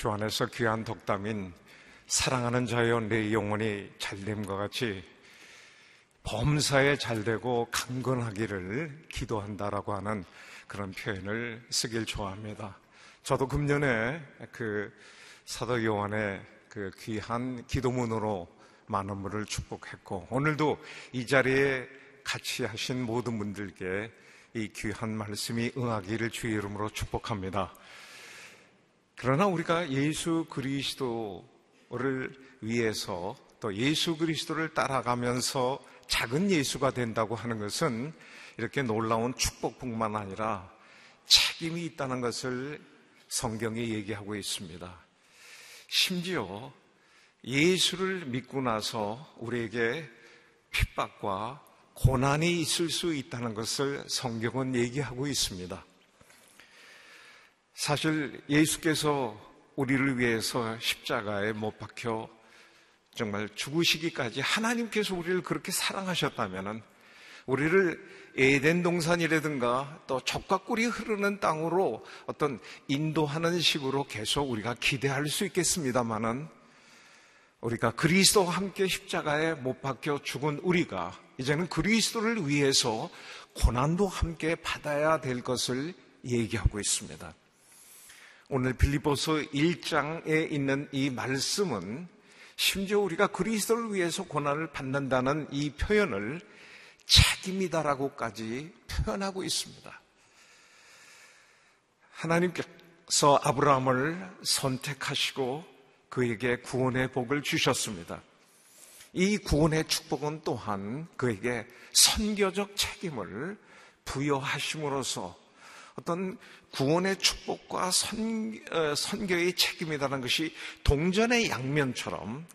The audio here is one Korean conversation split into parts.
주 안에서 귀한 덕담인 사랑하는 자여 내 영혼이 잘됨과 같이 범사에 잘되고 강건하기를 기도한다라고 하는 그런 표현을 쓰길 좋아합니다. 저도 금년에 그 사도 요한의 그 귀한 기도문으로 많은 분을 축복했고 오늘도 이 자리에 같이 하신 모든 분들께 이 귀한 말씀이 응하기를 주의 이름으로 축복합니다. 그러나 우리가 예수 그리스도를 위해서 또 예수 그리스도를 따라가면서 작은 예수가 된다고 하는 것은 이렇게 놀라운 축복뿐만 아니라 책임이 있다는 것을 성경에 얘기하고 있습니다. 심지어 예수를 믿고 나서 우리에게 핍박과 고난이 있을 수 있다는 것을 성경은 얘기하고 있습니다. 사실 예수께서 우리를 위해서 십자가에 못 박혀 정말 죽으시기까지 하나님께서 우리를 그렇게 사랑하셨다면 우리를 에덴 동산이라든가 또 적과 꿀이 흐르는 땅으로 어떤 인도하는 식으로 계속 우리가 기대할 수 있겠습니다만은 우리가 그리스도와 함께 십자가에 못 박혀 죽은 우리가 이제는 그리스도를 위해서 고난도 함께 받아야 될 것을 얘기하고 있습니다. 오늘 빌리보서 1장에 있는 이 말씀은 심지어 우리가 그리스도를 위해서 고난을 받는다는 이 표현을 책임이다라고까지 표현하고 있습니다. 하나님께서 아브라함을 선택하시고 그에게 구원의 복을 주셨습니다. 이 구원의 축복은 또한 그에게 선교적 책임을 부여하심으로써 어떤 구원의 축복과 선, 어, 선교의 책임이라는 것이 동전의 양면처럼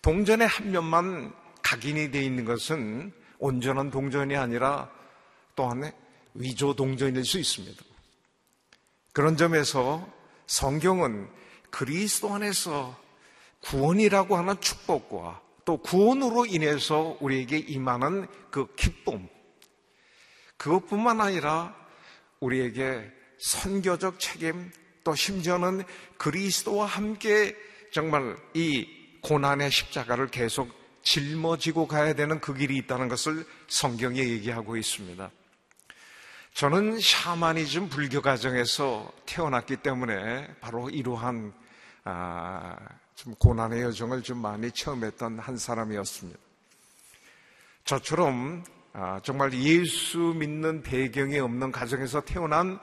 동전의 한 면만 각인이 되어 있는 것은 온전한 동전이 아니라 또한 위조 동전일 수 있습니다. 그런 점에서 성경은 그리스도 안에서 구원이라고 하는 축복과 또 구원으로 인해서 우리에게 임하는 그 기쁨, 그것뿐만 아니라 우리에게 선교적 책임 또 심지어는 그리스도와 함께 정말 이 고난의 십자가를 계속 짊어지고 가야 되는 그 길이 있다는 것을 성경에 얘기하고 있습니다. 저는 샤머니즘 불교 가정에서 태어났기 때문에 바로 이러한 아, 좀 고난의 여정을 좀 많이 체험했던 한 사람이었습니다. 저처럼 아, 정말 예수 믿는 배경이 없는 가정에서 태어난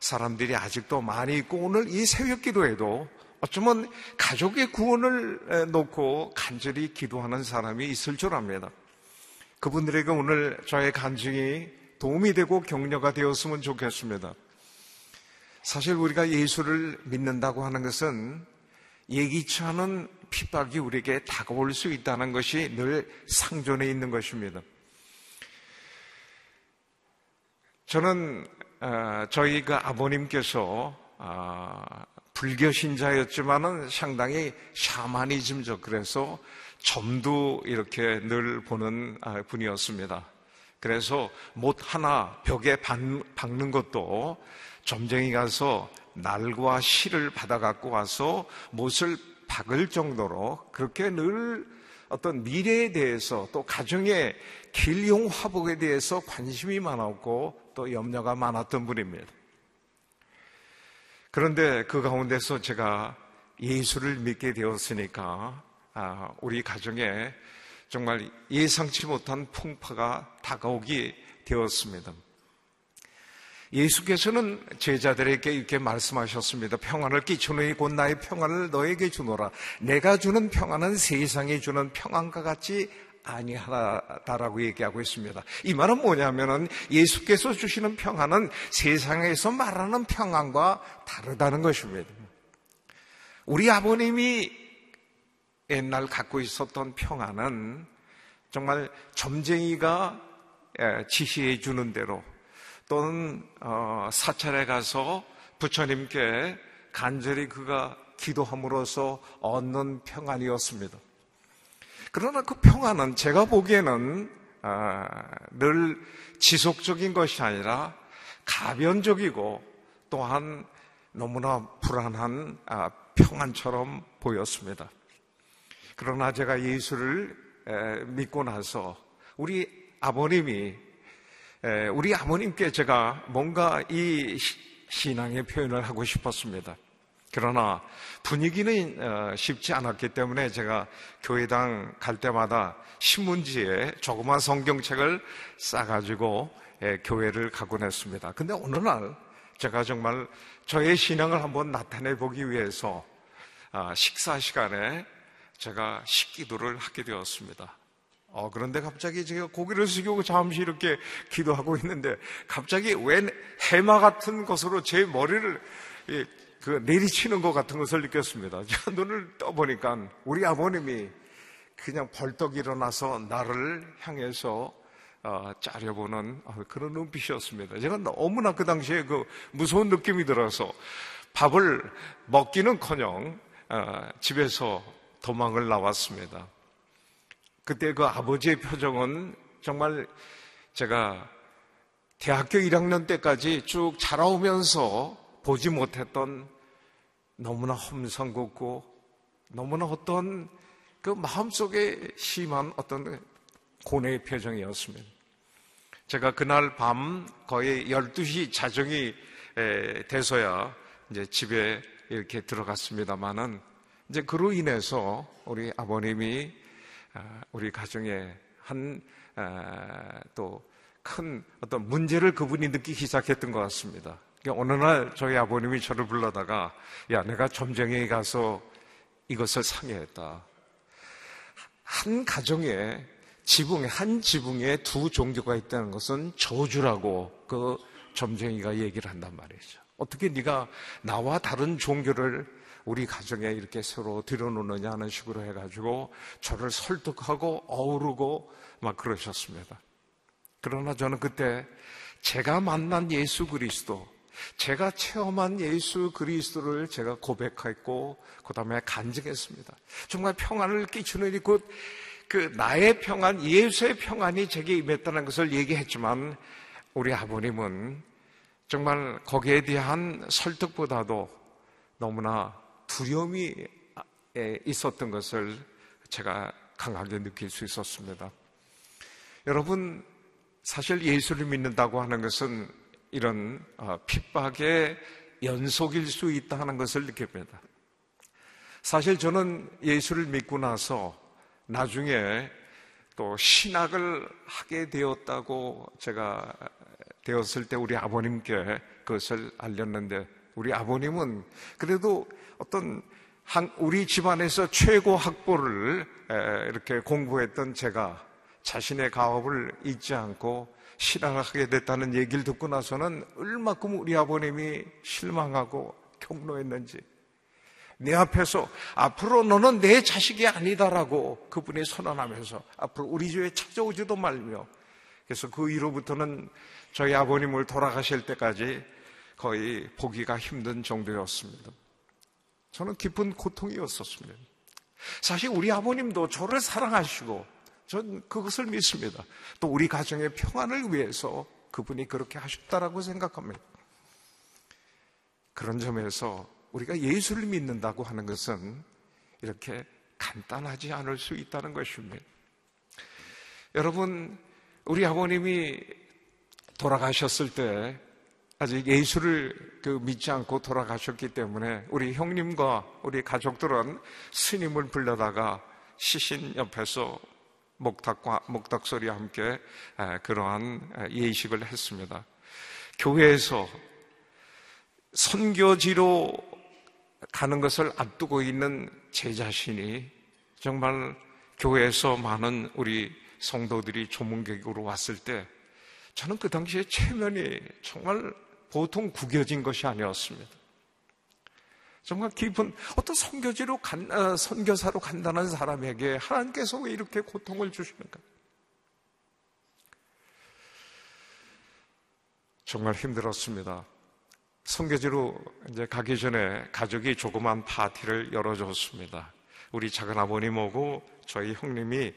사람들이 아직도 많이 있고 오늘 이 새벽 기도에도 어쩌면 가족의 구원을 놓고 간절히 기도하는 사람이 있을 줄 압니다. 그분들에게 오늘 저의 간증이 도움이 되고 격려가 되었으면 좋겠습니다. 사실 우리가 예수를 믿는다고 하는 것은 예기치 않은 핍박이 우리에게 다가올 수 있다는 것이 늘 상존해 있는 것입니다. 저는 어, 저희 그 아버님께서 어, 불교 신자였지만은 상당히 샤머니즘적 그래서 점도 이렇게 늘 보는 아, 분이었습니다. 그래서 못 하나 벽에 박는 것도 점쟁이 가서 날과 실을 받아 갖고 와서 못을 박을 정도로 그렇게 늘 어떤 미래에 대해서 또 가정의 길용 화복에 대해서 관심이 많았고 또 염려가 많았던 분입니다. 그런데 그 가운데서 제가 예수를 믿게 되었으니까 아, 우리 가정에 정말 예상치 못한 풍파가 다가오게 되었습니다. 예수께서는 제자들에게 이렇게 말씀하셨습니다. 평안을 끼치노니 곧 나의 평안을 너에게 주노라. 내가 주는 평안은 세상에 주는 평안과 같이 아니하다라고 얘기하고 있습니다. 이 말은 뭐냐면은 예수께서 주시는 평안은 세상에서 말하는 평안과 다르다는 것입니다. 우리 아버님이 옛날 갖고 있었던 평안은 정말 점쟁이가 지시해 주는 대로 또는 어, 사찰에 가서 부처님께 간절히 그가 기도함으로써 얻는 평안이었습니다. 그러나 그 평안은 제가 보기에는 아, 늘 지속적인 것이 아니라 가변적이고 또한 너무나 불안한 아, 평안처럼 보였습니다. 그러나 제가 예수를 믿고 나서 우리 아버님이 우리 아버님께 제가 뭔가 이 신앙의 표현을 하고 싶었습니다. 그러나 분위기는 어, 쉽지 않았기 때문에 제가 교회당 갈 때마다 신문지에 조그만 성경책을 싸가지고 교회를 가곤 했습니다. 근데 어느 날 제가 정말 저의 신앙을 한번 나타내 보기 위해서 아, 식사 시간에 제가 식기도를 하게 되었습니다. 어, 그런데 갑자기 제가 고개를 숙이고 잠시 이렇게 기도하고 있는데 갑자기 웬 해마 같은 것으로 제 머리를 그 내리치는 것 같은 것을 느꼈습니다. 제가 눈을 떠보니까 우리 아버님이 그냥 벌떡 일어나서 나를 향해서 어, 짜려보는 어, 그런 눈빛이었습니다. 제가 너무나 그 당시에 그 무서운 느낌이 들어서 밥을 먹기는커녕 어, 집에서 도망을 나왔습니다. 그때 그 아버지의 표정은 정말 제가 대학교 1학년 때까지 쭉 자라오면서 보지 못했던 너무나 험상궂고 너무나 어떤 그 마음속에 심한 어떤 고뇌의 표정이었습니다. 제가 그날 밤 거의 12시 자정이 돼서야 이제 집에 이렇게 들어갔습니다만은 이제 그로 인해서 우리 아버님이 아, 우리 가정에 한 또큰 아, 어떤 문제를 그분이 느끼기 시작했던 것 같습니다. 어느 날 저희 아버님이 저를 불러다가 야 내가 점쟁이에 가서 이것을 상해했다. 한 가정에 지붕에 한 지붕에 두 종교가 있다는 것은 저주라고 그 점쟁이가 얘기를 한단 말이죠. 어떻게 네가 나와 다른 종교를 우리 가정에 이렇게 서로 들여놓느냐 하는 식으로 해가지고 저를 설득하고 어우르고 막 그러셨습니다. 그러나 저는 그때 제가 만난 예수 그리스도, 제가 체험한 예수 그리스도를 제가 고백했고, 그 다음에 간증했습니다. 정말 평안을 끼치는 이곳, 그 나의 평안, 예수의 평안이 제게 임했다는 것을 얘기했지만, 우리 아버님은 정말 거기에 대한 설득보다도 너무나 두려움이 있었던 것을 제가 강하게 느낄 수 있었습니다. 여러분, 사실 예수를 믿는다고 하는 것은 이런 어, 핍박의 연속일 수 있다 하는 것을 느낍니다. 사실 저는 예수를 믿고 나서 나중에 또 신학을 하게 되었다고 제가 되었을 때 우리 아버님께 그것을 알렸는데 우리 아버님은 그래도 어떤 한 우리 집안에서 최고 학부를 이렇게 공부했던 제가 자신의 가업을 잊지 않고 신앙을 하게 됐다는 얘기를 듣고 나서는 얼마큼 우리 아버님이 실망하고 경로했는지 내 앞에서 앞으로 너는 내 자식이 아니다라고 그분이 선언하면서 앞으로 우리 집에 찾아오지도 말며 그래서 그 이후로부터는 저희 아버님을 돌아가실 때까지 거의 보기가 힘든 정도였습니다. 저는 깊은 고통이었었습니다. 사실 우리 아버님도 저를 사랑하시고 전 그것을 믿습니다. 또 우리 가정의 평안을 위해서 그분이 그렇게 하셨다라고 생각합니다. 그런 점에서 우리가 예수를 믿는다고 하는 것은 이렇게 간단하지 않을 수 있다는 것입니다. 여러분, 우리 아버님이 돌아가셨을 때 아직 예수를 그 믿지 않고 돌아가셨기 때문에 우리 형님과 우리 가족들은 스님을 불러다가 시신 옆에서 목탁과 목탁 소리와 함께 그러한 예식을 했습니다. 교회에서 선교지로 가는 것을 앞두고 있는 제 자신이 정말 교회에서 많은 우리 성도들이 조문객으로 왔을 때 저는 그 당시에 체면이 정말 보통 구겨진 것이 아니었습니다. 정말 깊은 어떤 선교지로 간, 어, 선교사로 간다는 사람에게 하나님께서 왜 이렇게 고통을 주시는가? 정말 힘들었습니다. 선교지로 이제 가기 전에 가족이 조그만 파티를 열어줬습니다. 우리 작은 아버님 오고 저희 형님이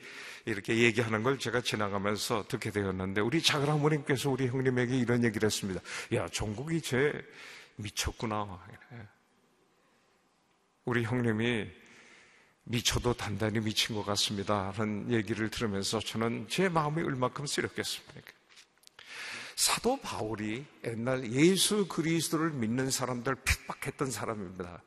이렇게 얘기하는 걸 제가 지나가면서 듣게 되었는데 우리 작은 아버님께서 우리 형님에게 이런 얘기를 했습니다. 야, 종국이 제 미쳤구나. 우리 형님이 미쳐도 단단히 미친 것 같습니다. 하는 얘기를 들으면서 저는 제 마음이 얼마큼 쓰렸겠습니까? 사도 바울이 옛날 예수 그리스도를 믿는 사람들 핍박했던 사람입니다.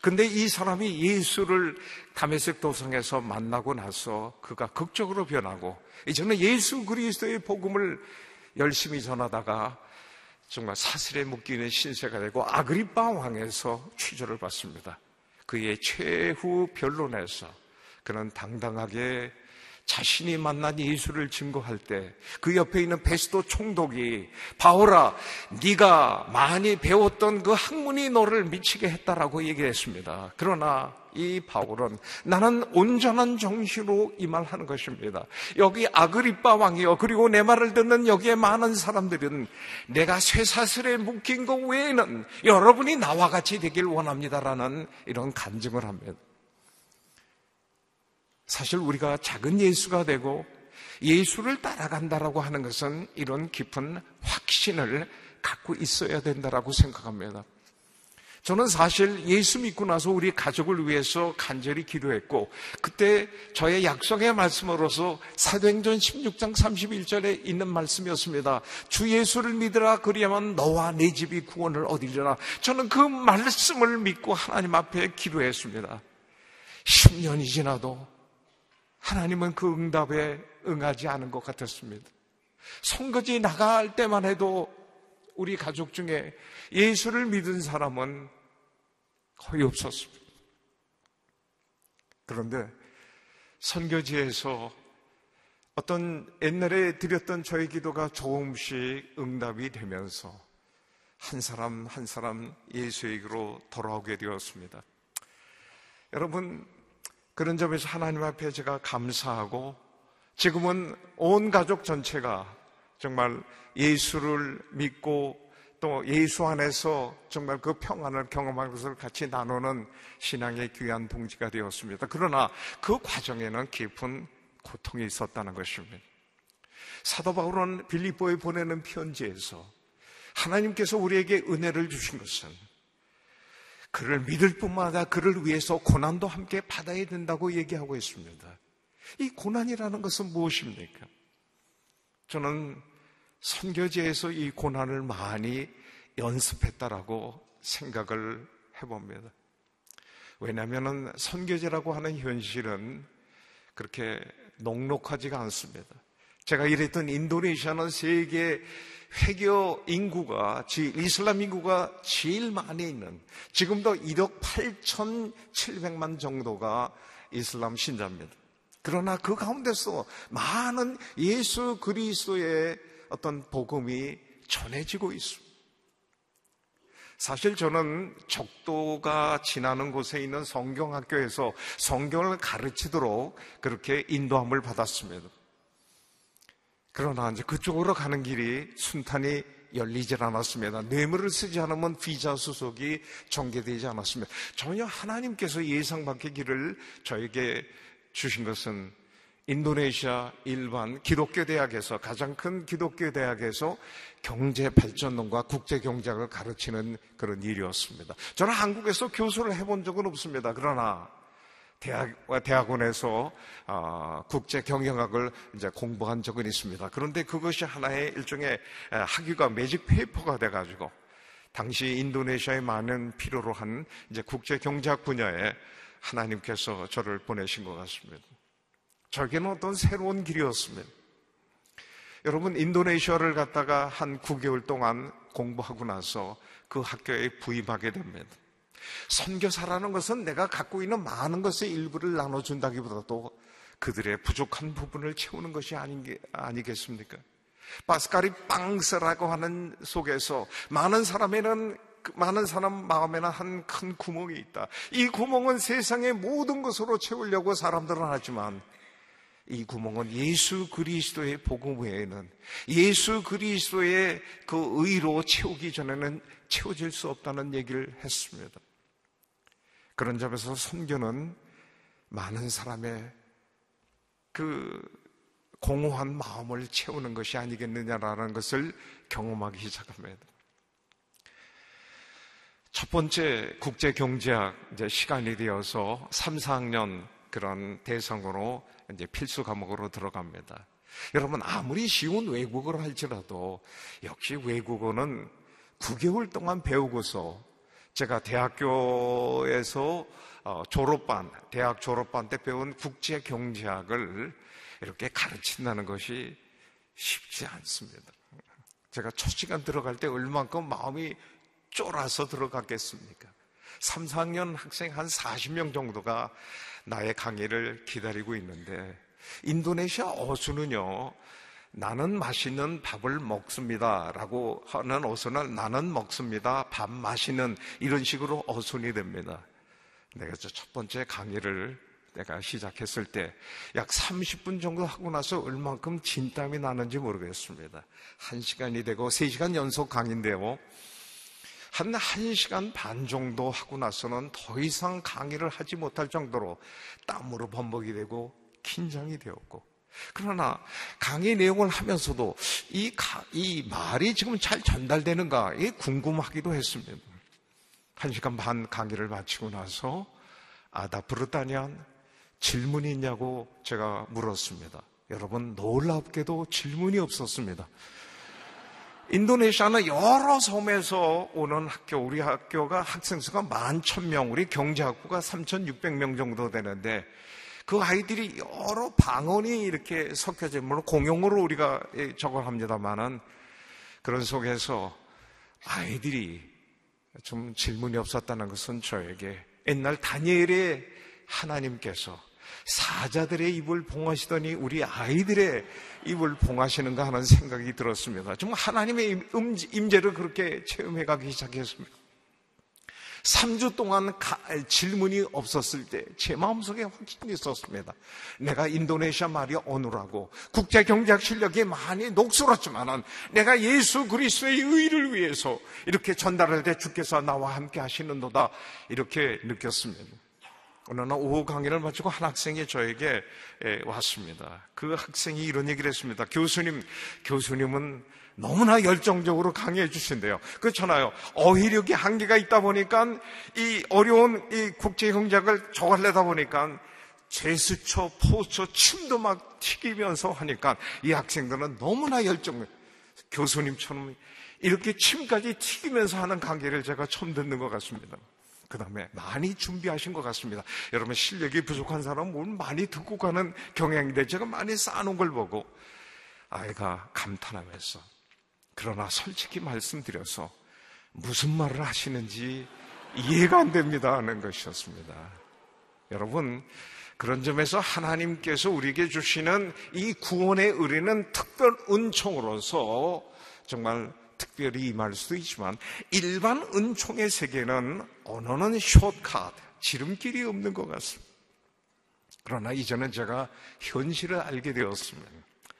근데 이 사람이 예수를 담에색 도성에서 만나고 나서 그가 극적으로 변하고 이제는 예수 그리스도의 복음을 열심히 전하다가 정말 사슬에 묶이는 신세가 되고 아그리빠 왕에서 취조를 받습니다. 그의 최후 변론에서 그는 당당하게 자신이 만난 예수를 증거할 때 그 옆에 있는 베스도 총독이 바오라 네가 많이 배웠던 그 학문이 너를 미치게 했다라고 얘기했습니다. 그러나 이 바울은 나는 온전한 정신으로 이 말 하는 것입니다. 여기 아그리빠 왕이요. 그리고 내 말을 듣는 여기에 많은 사람들은 내가 쇠사슬에 묶인 것 외에는 여러분이 나와 같이 되길 원합니다라는 이런 간증을 합니다. 사실 우리가 작은 예수가 되고 예수를 따라간다라고 하는 것은 이런 깊은 확신을 갖고 있어야 된다라고 생각합니다. 저는 사실 예수 믿고 나서 우리 가족을 위해서 간절히 기도했고 그때 저의 약속의 말씀으로서 사도행전 16장 31절에 있는 말씀이었습니다. 주 예수를 믿으라 그리하면 너와 내 집이 구원을 얻으리라. 저는 그 말씀을 믿고 하나님 앞에 기도했습니다. 10년이 지나도 하나님은 그 응답에 응하지 않은 것 같았습니다. 선거지 나갈 때만 해도 우리 가족 중에 예수를 믿은 사람은 거의 없었습니다. 그런데 선교지에서 어떤 옛날에 드렸던 저의 기도가 조금씩 응답이 되면서 한 사람 한 사람 예수에게로 돌아오게 되었습니다. 여러분, 그런 점에서 하나님 앞에 제가 감사하고 지금은 온 가족 전체가 정말 예수를 믿고 또 예수 안에서 정말 그 평안을 경험하는 것을 같이 나누는 신앙의 귀한 동지가 되었습니다. 그러나 그 과정에는 깊은 고통이 있었다는 것입니다. 사도 바울은 빌립보에 보내는 편지에서 하나님께서 우리에게 은혜를 주신 것은 그를 믿을 뿐만 아니라 그를 위해서 고난도 함께 받아야 된다고 얘기하고 있습니다. 이 고난이라는 것은 무엇입니까? 저는 선교지에서 이 고난을 많이 연습했다라고 생각을 해봅니다. 왜냐하면 선교제라고 하는 현실은 그렇게 녹록하지가 않습니다. 제가 일했던 인도네시아는 세계 회교 인구가, 이슬람 인구가 제일 많이 있는, 지금도 1억 8,700만 정도가 이슬람 신자입니다. 그러나 그 가운데서 많은 예수 그리스도의 어떤 복음이 전해지고 있습니다. 사실 저는 적도가 지나는 곳에 있는 성경학교에서 성경을 가르치도록 그렇게 인도함을 받았습니다. 그러나 이제 그쪽으로 가는 길이 순탄히 열리질 않았습니다. 뇌물을 쓰지 않으면 비자 수속이 전개되지 않았습니다. 전혀 하나님께서 예상 밖의 길을 저에게 주신 것은 인도네시아 일반 기독교 대학에서 가장 큰 기독교 대학에서 경제 발전론과 국제 경제학을 가르치는 그런 일이었습니다. 저는 한국에서 교수를 해본 적은 없습니다. 그러나 대학, 대학원에서 어, 국제 경영학을 이제 공부한 적은 있습니다. 그런데 그것이 하나의 일종의 학위가 magic paper가 돼가지고 당시 인도네시아에 많은 필요로 한 이제 국제 경제학 분야에 하나님께서 저를 보내신 것 같습니다. 저에게는 어떤 새로운 길이었습니다. 여러분, 인도네시아를 갔다가 한 9개월 동안 공부하고 나서 그 학교에 부임하게 됩니다. 선교사라는 것은 내가 갖고 있는 많은 것의 일부를 나눠준다기보다도 그들의 부족한 부분을 채우는 것이 아닌 아니겠습니까? 파스칼이 빵스라고 하는 속에서 많은 사람에는 많은 사람 마음에는 한 큰 구멍이 있다. 이 구멍은 세상의 모든 것으로 채우려고 사람들은 하지만 이 구멍은 예수 그리스도의 복음 외에는 예수 그리스도의 그 의로 채우기 전에는 채워질 수 없다는 얘기를 했습니다. 그런 점에서 선교는 많은 사람의 그 공허한 마음을 채우는 것이 아니겠느냐라는 것을 경험하기 시작합니다. 첫 번째 국제 경제학 이제 시간이 되어서 3, 4학년 그런 대상으로 이제 필수 과목으로 들어갑니다. 여러분 아무리 쉬운 외국어를 할지라도 역시 외국어는 9개월 동안 배우고서 제가 대학교에서 어, 졸업반, 대학 졸업반 때 배운 국제 경제학을 이렇게 가르친다는 것이 쉽지 않습니다. 제가 첫 시간 들어갈 때 얼만큼 마음이 쫄아서 들어갔겠습니까? 3, 4학년 학생 한 40명 정도가 나의 강의를 기다리고 있는데 인도네시아 어수는요, 나는 맛있는 밥을 먹습니다. 라고 하는 어수는 나는 먹습니다. 밥 마시는 이런 식으로 어순이 됩니다. 내가 첫 번째 강의를 내가 시작했을 때 약 30분 정도 하고 나서 얼만큼 진땀이 나는지 모르겠습니다. 1시간이 되고 3시간 연속 강의인데요. 한 1시간 반 정도 하고 나서는 더 이상 강의를 하지 못할 정도로 땀으로 범벅이 되고 긴장이 되었고 그러나 강의 내용을 하면서도 이, 가, 이 말이 지금 잘 전달되는가 이 궁금하기도 했습니다. 한 시간 반 강의를 마치고 나서 아다 부르다니안 질문이 있냐고 제가 물었습니다. 여러분 놀랍게도 질문이 없었습니다. 인도네시아는 여러 섬에서 오는 학교, 우리 학교가 학생 수가 만 천명 우리 경제학부가 3,600명 정도 되는데 그 아이들이 여러 방언이 이렇게 섞여져, 물론 공용어로 우리가 저걸 합니다만은 그런 속에서 아이들이 좀 질문이 없었다는 것은 저에게 옛날 다니엘의 하나님께서 사자들의 입을 봉하시더니 우리 아이들의 입을 봉하시는가 하는 생각이 들었습니다. 좀 하나님의 임재를 그렇게 체험해 가기 시작했습니다. 3주 동안 가, 질문이 없었을 때 제 마음속에 확신이 있었습니다. 내가 인도네시아 말이 어느라고 국제 경제학 실력이 많이 녹슬었지만은 내가 예수 그리스도의 의를 위해서 이렇게 전달할 때 주께서 나와 함께 하시는도다 이렇게 느꼈습니다. 어느 날 오후 강의를 마치고 한 학생이 저에게 왔습니다. 그 학생이 이런 얘기를 했습니다. 교수님, 교수님은 너무나 열정적으로 강의해 주신대요. 그렇잖아요. 어휘력이 한계가 있다 보니까 이 어려운 이 국제 경작을 적어내다 보니까 제스처, 포처, 침도 막 튀기면서 하니까 이 학생들은 너무나 열정, 교수님처럼 이렇게 침까지 튀기면서 하는 강의를 제가 처음 듣는 것 같습니다. 그 다음에 많이 준비하신 것 같습니다. 여러분 실력이 부족한 사람은 뭘 많이 듣고 가는 경향인데 제가 많이 쌓아놓은 걸 보고 아이가 감탄하면서 그러나 솔직히 말씀드려서 무슨 말을 하시는지 이해가 안 됩니다 하는 것이었습니다. 여러분 그런 점에서 하나님께서 우리에게 주시는 이 구원의 의리는 특별 은총으로서 정말 특별히 임할 수도 있지만 일반 은총의 세계는 언어는 숏컷, 지름길이 없는 것 같습니다. 그러나 이제는 제가 현실을 알게 되었습니다.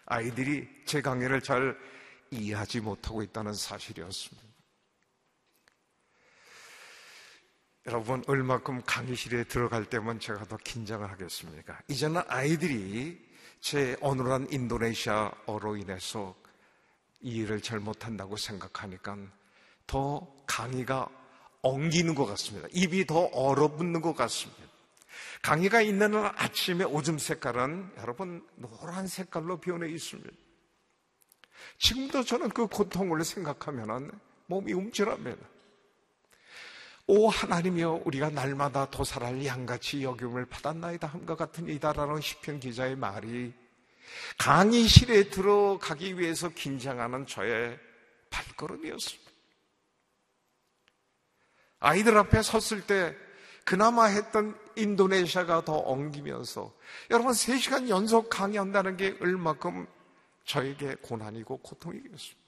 아이들이 제 강의를 잘 이해하지 못하고 있다는 사실이었습니다. 여러분, 얼마큼 강의실에 들어갈 때면 제가 더 긴장을 하겠습니까? 이제는 아이들이 제 어눌한 인도네시아어로 인해서 이해를 잘 못한다고 생각하니까 더 강의가 엉기는 것 같습니다. 입이 더 얼어붙는 것 같습니다. 강의가 있는 아침에 오줌 색깔은 여러분 노란 색깔로 변해 있습니다. 지금도 저는 그 고통을 생각하면 몸이 움찔합니다. 오 하나님이여 우리가 날마다 도살할 양같이 여김을 받았나이다 함과 같은 이다라는 시편 기자의 말이 강의실에 들어가기 위해서 긴장하는 저의 발걸음이었습니다. 아이들 앞에 섰을 때 그나마 했던 인도네시아가 더 엉기면서 여러분 3시간 연속 강의한다는 게 얼마큼 저에게 고난이고 고통이었습니다.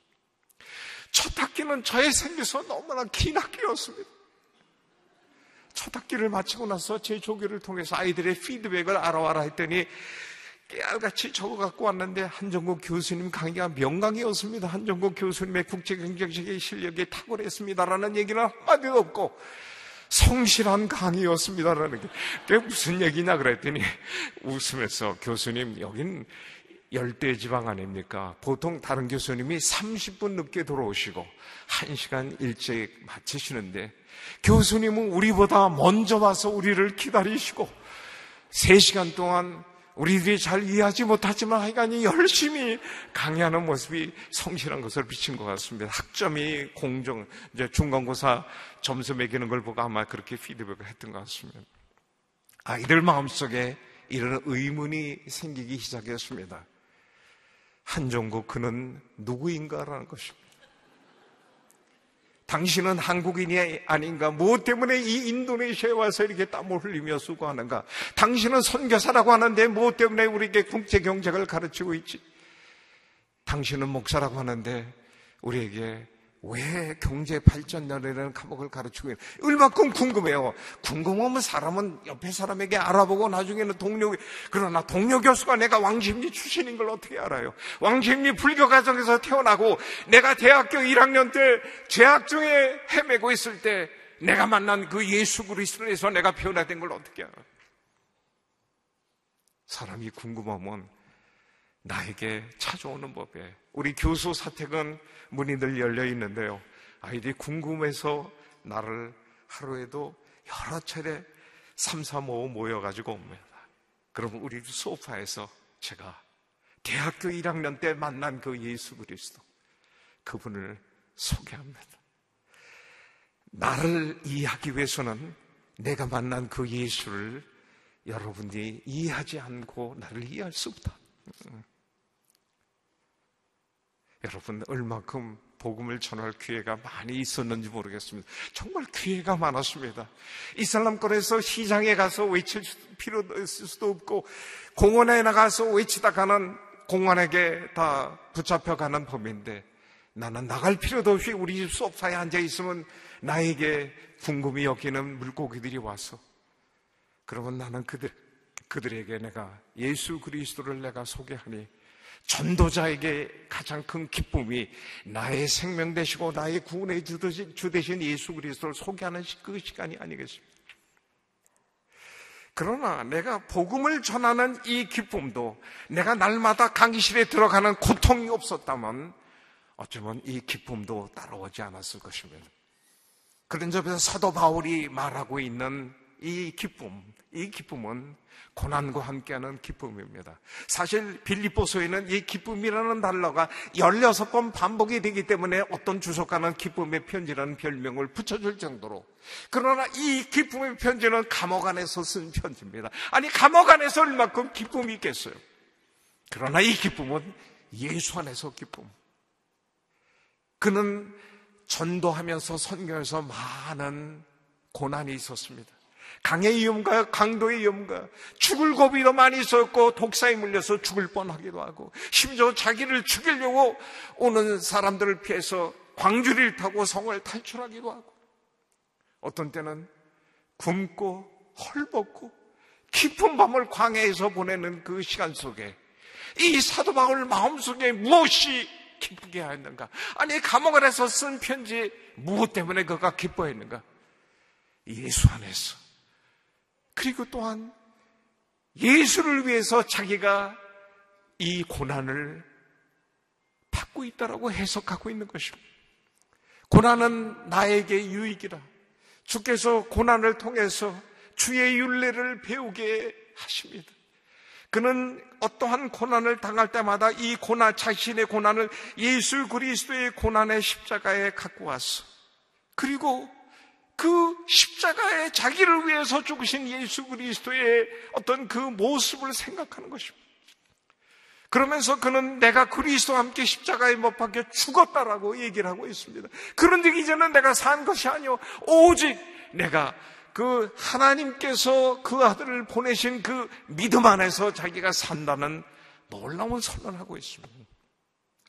첫 학기는 저의 생에서 너무나 긴 학기였습니다. 첫 학기를 마치고 나서 제 조교를 통해서 아이들의 피드백을 알아와라 했더니 깨알같이 적어 갖고 왔는데 한정국 교수님 강의가 명강이었습니다. 한정국 교수님의 국제경제학의 실력이 탁월했습니다라는 얘기는 한마디도 없고 성실한 강의였습니다라는 게 그게 무슨 얘기냐 그랬더니 웃으면서 교수님 여긴 열대 지방 아닙니까? 보통 다른 교수님이 30분 늦게 들어오시고 1시간 일찍 마치시는데 교수님은 우리보다 먼저 와서 우리를 기다리시고 3시간 동안 우리들이 잘 이해하지 못하지만 하여간이 열심히 강의하는 모습이 성실한 것을 비친 것 같습니다. 학점이 공정, 이제 중간고사 점수 매기는 걸 보고 아마 그렇게 피드백을 했던 것 같습니다. 아이들 마음속에 이런 의문이 생기기 시작했습니다. 한종국 그는 누구인가라는 것입니다. 당신은 한국인이 아닌가? 무엇 때문에 이 인도네시아에 와서 이렇게 땀을 흘리며 수고하는가? 당신은 선교사라고 하는데 무엇 때문에 우리에게 국제 경제를 가르치고 있지? 당신은 목사라고 하는데 우리에게 왜 경제 발전이라는 과목을 가르치고 있는 얼마큼 궁금해요. 궁금하면 사람은 옆에 사람에게 알아보고 나중에는 동료 그러나 동료 교수가 내가 왕십리 출신인 걸 어떻게 알아요? 왕십리 불교 가정에서 태어나고 내가 대학교 1학년 때 재학 중에 헤매고 있을 때 내가 만난 그 예수 그리스도에서 내가 변화된 걸 어떻게 알아요? 사람이 궁금하면 나에게 찾아오는 법에 우리 교수 사택은 문이 늘 열려 있는데요. 아이들이 궁금해서 나를 하루에도 여러 차례 3, 4, 5 모여가지고 옵니다. 그러면 우리 소파에서 제가 대학교 1학년 때 만난 그 예수 그리스도 그분을 소개합니다. 나를 이해하기 위해서는 내가 만난 그 예수를 여러분들이 이해하지 않고 나를 이해할 수 없다. 여러분 얼마큼 복음을 전할 기회가 많이 있었는지 모르겠습니다. 정말 기회가 많았습니다. 이슬람권에서 시장에 가서 외칠 필요도 있을 수도 없고 공원에 나가서 외치다 가는 공원에게 다 붙잡혀 가는 법인데 나는 나갈 필요도 없이 우리 집 소파에 앉아 있으면 나에게 궁금히 여기는 물고기들이 와서 그러면 나는 그들 그들에게 내가 예수 그리스도를 내가 소개하니 전도자에게 가장 큰 기쁨이 나의 생명 되시고 나의 구원의 주 되신 예수 그리스도를 소개하는 그 시간이 아니겠습니까? 그러나 내가 복음을 전하는 이 기쁨도 내가 날마다 강의실에 들어가는 고통이 없었다면 어쩌면 이 기쁨도 따라오지 않았을 것입니다. 그런 점에서 사도 바울이 말하고 있는 이 기쁨, 이 기쁨은 고난과 함께하는 기쁨입니다. 사실 빌립보서에는 이 기쁨이라는 단어가 16번 반복이 되기 때문에 어떤 주석가는 기쁨의 편지라는 별명을 붙여줄 정도로 그러나 이 기쁨의 편지는 감옥 안에서 쓴 편지입니다. 아니 감옥 안에서 얼마큼 기쁨이 있겠어요. 그러나 이 기쁨은 예수 안에서 기쁨. 그는 전도하면서 선교해서 많은 고난이 있었습니다. 강의 위험과 강도의 위험과 죽을 고비도 많이 있었고 독사에 물려서 죽을 뻔하기도 하고 심지어 자기를 죽이려고 오는 사람들을 피해서 광주리를 타고 성을 탈출하기도 하고 어떤 때는 굶고 헐벗고 깊은 밤을 광야에서 보내는 그 시간 속에 이 사도 바울 마음속에 무엇이 기쁘게 하였는가? 아니 감옥 안에서 쓴 편지 무엇 때문에 그가 기뻐했는가? 예수 안에서 그리고 또한 예수를 위해서 자기가 이 고난을 받고 있다라고 해석하고 있는 것입니다. 고난은 나에게 유익이라. 주께서 고난을 통해서 주의 윤례를 배우게 하십니다. 그는 어떠한 고난을 당할 때마다 이 고난, 자신의 고난을 예수 그리스도의 고난의 십자가에 갖고 왔어. 그리고 그 십자가에 자기를 위해서 죽으신 예수 그리스도의 어떤 그 모습을 생각하는 것입니다. 그러면서 그는 내가 그리스도와 함께 십자가에 못 박혀 죽었다라고 얘기를 하고 있습니다. 그런즉 이제는 내가 산 것이 아니요 오직 내가 그 하나님께서 그 아들을 보내신 그 믿음 안에서 자기가 산다는 놀라운 선언을 하고 있습니다.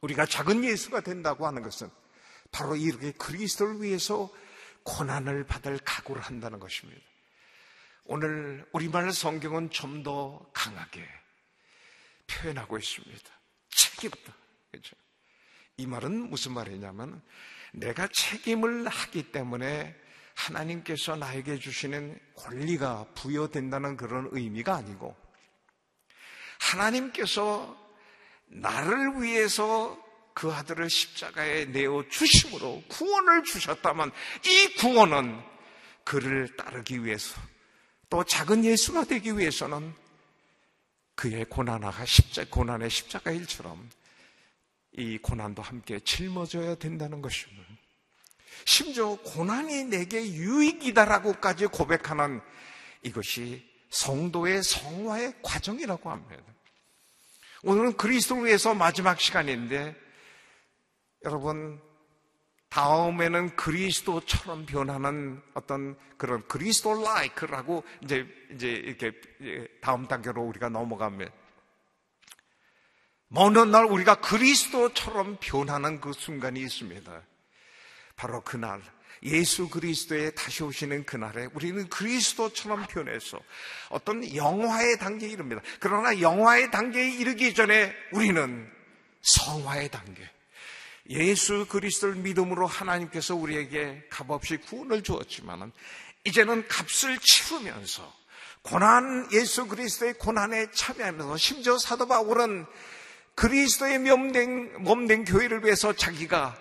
우리가 작은 예수가 된다고 하는 것은 바로 이렇게 그리스도를 위해서 고난을 받을 각오를 한다는 것입니다. 오늘 우리말 성경은 좀 더 강하게 표현하고 있습니다. 책임다. 그렇죠? 이 말은 무슨 말이냐면 내가 책임을 하기 때문에 하나님께서 나에게 주시는 권리가 부여된다는 그런 의미가 아니고 하나님께서 나를 위해서 그 아들을 십자가에 내어 주심으로 구원을 주셨다면 이 구원은 그를 따르기 위해서 또 작은 예수가 되기 위해서는 그의 고난아가 십자 고난의 십자가 일처럼 이 고난도 함께 짊어져야 된다는 것입니다. 심지어 고난이 내게 유익이다라고까지 고백하는 이것이 성도의 성화의 과정이라고 합니다. 오늘은 그리스도를 위해서 마지막 시간인데 여러분 다음에는 그리스도처럼 변하는 어떤 그런 그리스도 라이크라고 이제 이제 이렇게 다음 단계로 우리가 넘어가면 먼날 우리가 그리스도처럼 변하는 그 순간이 있습니다. 바로 그날 예수 그리스도에 다시 오시는 그날에 우리는 그리스도처럼 변해서 어떤 영화의 단계에 이릅니다. 그러나 영화의 단계에 이르기 전에 우리는 성화의 단계. 예수 그리스도를 믿음으로 하나님께서 우리에게 값없이 구원을 주었지만 이제는 값을 치르면서 고난 예수 그리스도의 고난에 참여하면서 심지어 사도 바울은 그리스도의 몸된, 몸된 교회를 위해서 자기가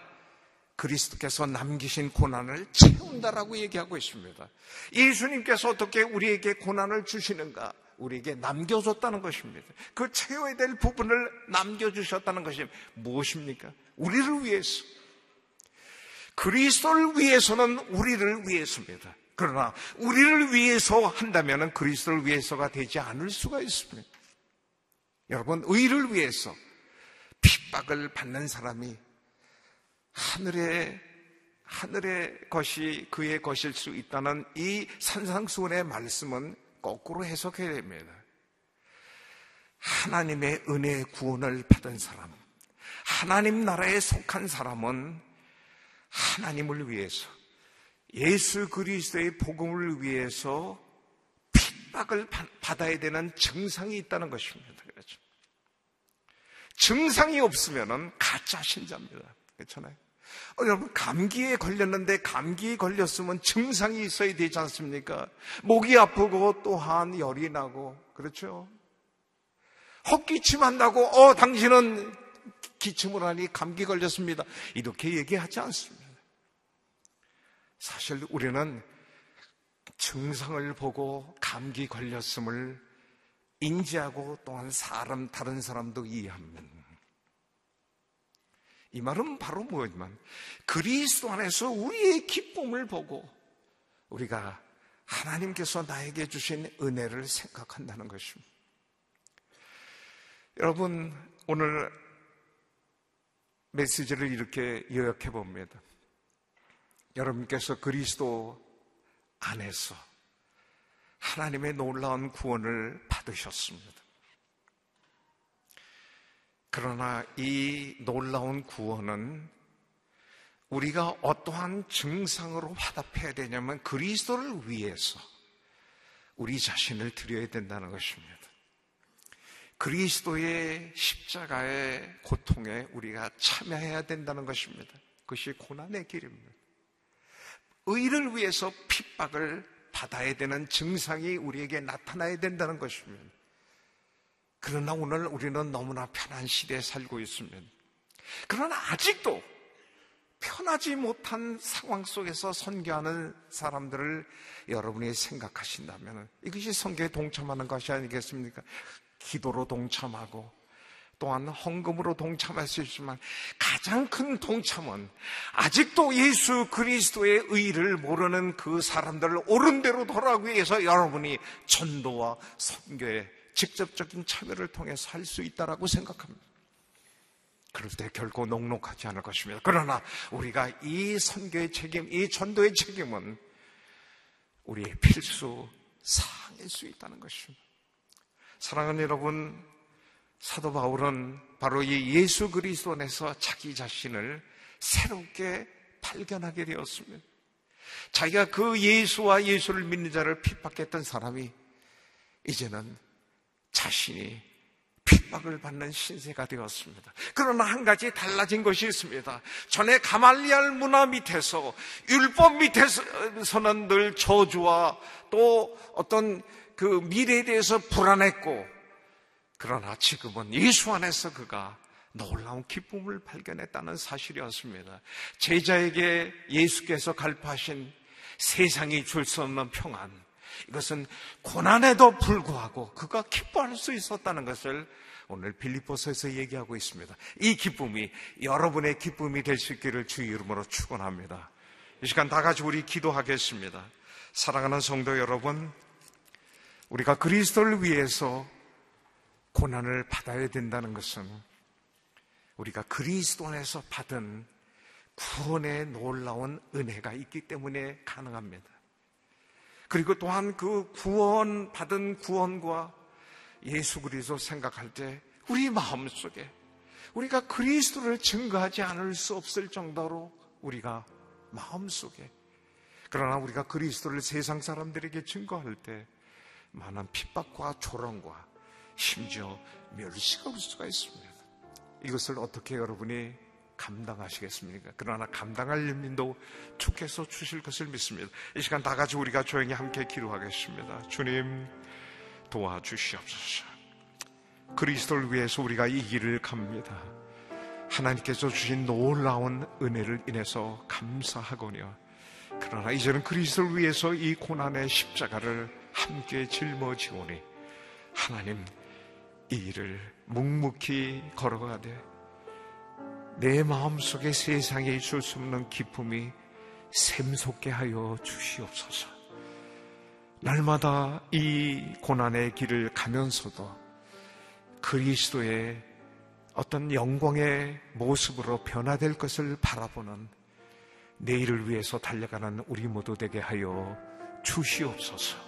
그리스도께서 남기신 고난을 채운다라고 얘기하고 있습니다. 예수님께서 어떻게 우리에게 고난을 주시는가? 우리에게 남겨줬다는 것입니다. 그 채워야 될 부분을 남겨주셨다는 것이 무엇입니까? 우리를 위해서. 그리스도를 위해서는 우리를 위해서입니다. 그러나 우리를 위해서 한다면 그리스도를 위해서가 되지 않을 수가 있습니다. 여러분, 의를 위해서 핍박을 받는 사람이 하늘의 하늘의 것이 그의 것일 수 있다는 이 산상수훈의 말씀은 거꾸로 해석해야 됩니다. 하나님의 은혜의 구원을 받은 사람, 하나님 나라에 속한 사람은 하나님을 위해서 예수 그리스도의 복음을 위해서 핍박을 받아야 되는 증상이 있다는 것입니다. 그렇죠? 증상이 없으면 가짜 신자입니다. 그렇잖아요. 어, 여러분 감기에 걸렸는데 감기에 걸렸으면 증상이 있어야 되지 않습니까? 목이 아프고 또한 열이 나고 그렇죠? 헛기침 한다고 어 당신은 기침을 하니 감기 걸렸습니다. 이렇게 얘기하지 않습니다. 사실 우리는 증상을 보고 감기 걸렸음을 인지하고 또한 사람 다른 사람도 이해합니다. 이 말은 바로 뭐냐면 그리스도 안에서 우리의 기쁨을 보고 우리가 하나님께서 나에게 주신 은혜를 생각한다는 것입니다. 여러분, 오늘 메시지를 이렇게 요약해 봅니다. 여러분께서 그리스도 안에서 하나님의 놀라운 구원을 받으셨습니다. 그러나 이 놀라운 구원은 우리가 어떠한 증상으로 화답해야 되냐면 그리스도를 위해서 우리 자신을 드려야 된다는 것입니다. 그리스도의 십자가의 고통에 우리가 참여해야 된다는 것입니다. 그것이 고난의 길입니다. 의를 위해서 핍박을 받아야 되는 증상이 우리에게 나타나야 된다는 것입니다. 그러나 오늘 우리는 너무나 편한 시대에 살고 있습니다. 그러나 아직도 편하지 못한 상황 속에서 선교하는 사람들을 여러분이 생각하신다면 이것이 선교에 동참하는 것이 아니겠습니까? 기도로 동참하고 또한 헌금으로 동참할 수 있지만 가장 큰 동참은 아직도 예수 그리스도의 의를 모르는 그 사람들을 옳은 대로 돌아가기 위해서 여러분이 전도와 선교에 직접적인 참여를 통해서 할 수 있다라고 생각합니다. 그럴 때 결코 녹록하지 않을 것입니다. 그러나 우리가 이 선교의 책임, 이 전도의 책임은 우리의 필수 사항일 수 있다는 것입니다. 사랑하는 여러분, 사도 바울은 바로 이 예수 그리스도 안에서 자기 자신을 새롭게 발견하게 되었습니다. 자기가 그 예수와 예수를 믿는 자를 핍박했던 사람이 이제는 자신이 핍박을 받는 신세가 되었습니다. 그러나 한 가지 달라진 것이 있습니다. 전에 가말리알 문화 밑에서 율법 밑에서는 늘 저주와 또 어떤 그 미래에 대해서 불안했고 그러나 지금은 예수 안에서 그가 놀라운 기쁨을 발견했다는 사실이었습니다. 제자에게 예수께서 갈파하신 세상이 줄 수 없는 평안, 이것은 고난에도 불구하고 그가 기뻐할 수 있었다는 것을 오늘 빌립보서에서 얘기하고 있습니다. 이 기쁨이 여러분의 기쁨이 될 수 있기를 주 이름으로 축원합니다. 이 시간 다 같이 우리 기도하겠습니다. 사랑하는 성도 여러분, 우리가 그리스도를 위해서 고난을 받아야 된다는 것은 우리가 그리스도 안에서 받은 구원의 놀라운 은혜가 있기 때문에 가능합니다. 그리고 또한 그 구원 받은 구원과 예수 그리스도 생각할 때 우리 마음 속에 우리가 그리스도를 증거하지 않을 수 없을 정도로 우리가 마음 속에 그러나 우리가 그리스도를 세상 사람들에게 증거할 때 많은 핍박과 조롱과 심지어 멸시가 올 수가 있습니다. 이것을 어떻게 여러분이 감당하시겠습니까? 그러나 감당할 연민도 주께서 주실 것을 믿습니다. 이 시간 다 같이 우리가 조용히 함께 기도하겠습니다. 주님 도와주시옵소서. 그리스도를 위해서 우리가 이 길을 갑니다. 하나님께서 주신 놀라운 은혜를 인해서 감사하거니와 그러나 이제는 그리스도를 위해서 이 고난의 십자가를 함께 짊어지오니 하나님 이 일을 묵묵히 걸어가되 내 마음속에 세상에 있을 수 없는 기쁨이 샘솟게 하여 주시옵소서. 날마다 이 고난의 길을 가면서도 그리스도의 어떤 영광의 모습으로 변화될 것을 바라보는 내일을 위해서 달려가는 우리 모두 되게 하여 주시옵소서.